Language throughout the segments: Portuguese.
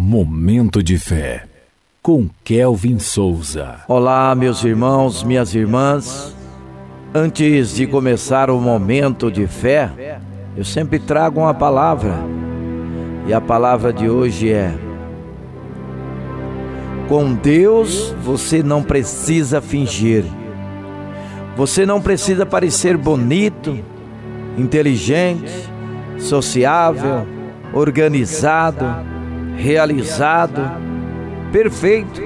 Momento de fé com Kelvin Souza. Olá, meus irmãos, minhas irmãs. Antes de começar o momento de fé, eu sempre trago uma palavra. E a palavra de hoje é: Com Deus você não precisa fingir. Você não precisa parecer bonito, inteligente, sociável, organizado, realizado, perfeito.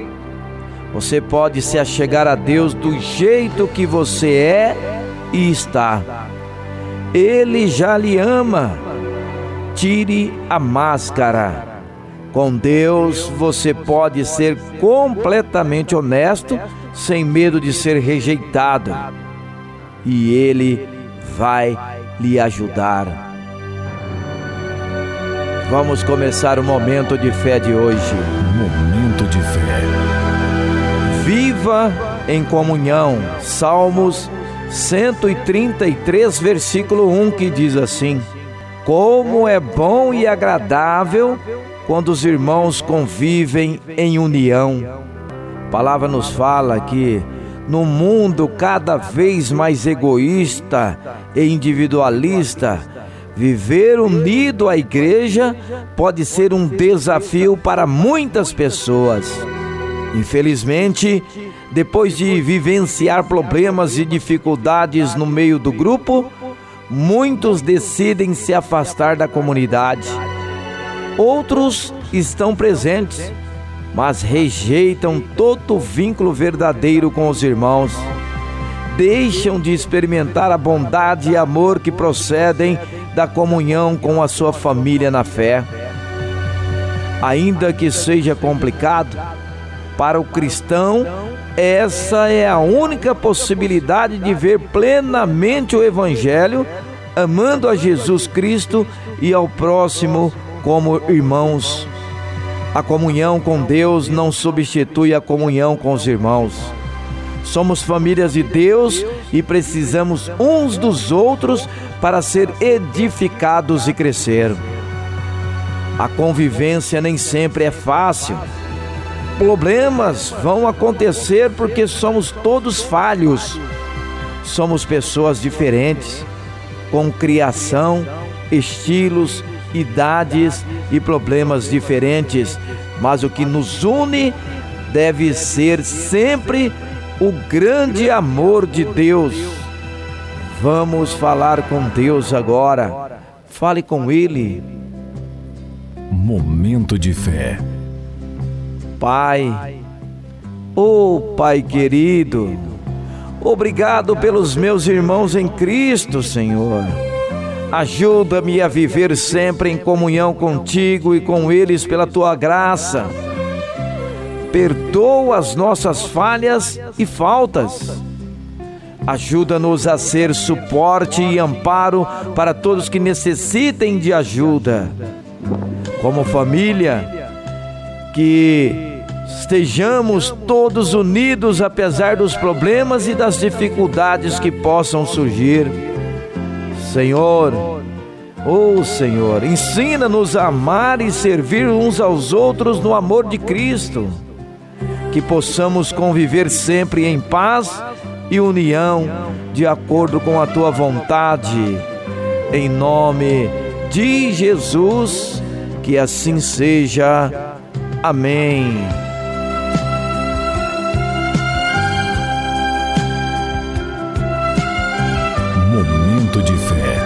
Você pode se achegar a Deus do jeito que você é e está. Ele já lhe ama. Tire a máscara. Com Deus você pode ser completamente honesto, sem medo de ser rejeitado e Ele vai lhe ajudar. Vamos começar o momento de fé de hoje. Momento de fé. Viva em comunhão. Salmos 133, versículo 1, que diz assim: Como é bom e agradável quando os irmãos convivem em união. A palavra nos fala que no mundo cada vez mais egoísta e individualista, viver unido à igreja pode ser um desafio para muitas pessoas. Infelizmente, depois de vivenciar problemas e dificuldades no meio do grupo, muitos decidem se afastar da comunidade. Outros estão presentes mas rejeitam todo vínculo verdadeiro com os irmãos. Deixam de experimentar a bondade e amor que procedem da comunhão com a sua família na fé. Ainda que seja complicado, para o cristão, essa é a única possibilidade de ver plenamente o Evangelho, amando a Jesus Cristo e ao próximo como irmãos. A comunhão com Deus não substitui a comunhão com os irmãos. Somos famílias de Deus e precisamos uns dos outros para ser edificados e crescer. A convivência nem sempre é fácil. Problemas vão acontecer porque somos todos falhos. Somos pessoas diferentes, com criação, estilos, idades e problemas diferentes, mas o que nos une deve ser sempre o grande amor de Deus. Vamos falar com Deus agora. Fale com Ele. Momento de fé. Pai, oh Pai querido, obrigado pelos meus irmãos em Cristo, Senhor. Ajuda-me a viver sempre em comunhão contigo e com eles pela tua graça. Perdoa as nossas falhas e faltas. Ajuda-nos a ser suporte e amparo para todos que necessitem de ajuda. Como família, que estejamos todos unidos apesar dos problemas e das dificuldades que possam surgir Senhor, oh Senhor, ensina-nos a amar e servir uns aos outros no amor de Cristo, que possamos conviver sempre em paz e união, de acordo com a tua vontade. Em nome de Jesus, que assim seja. Amém. Momento de fé.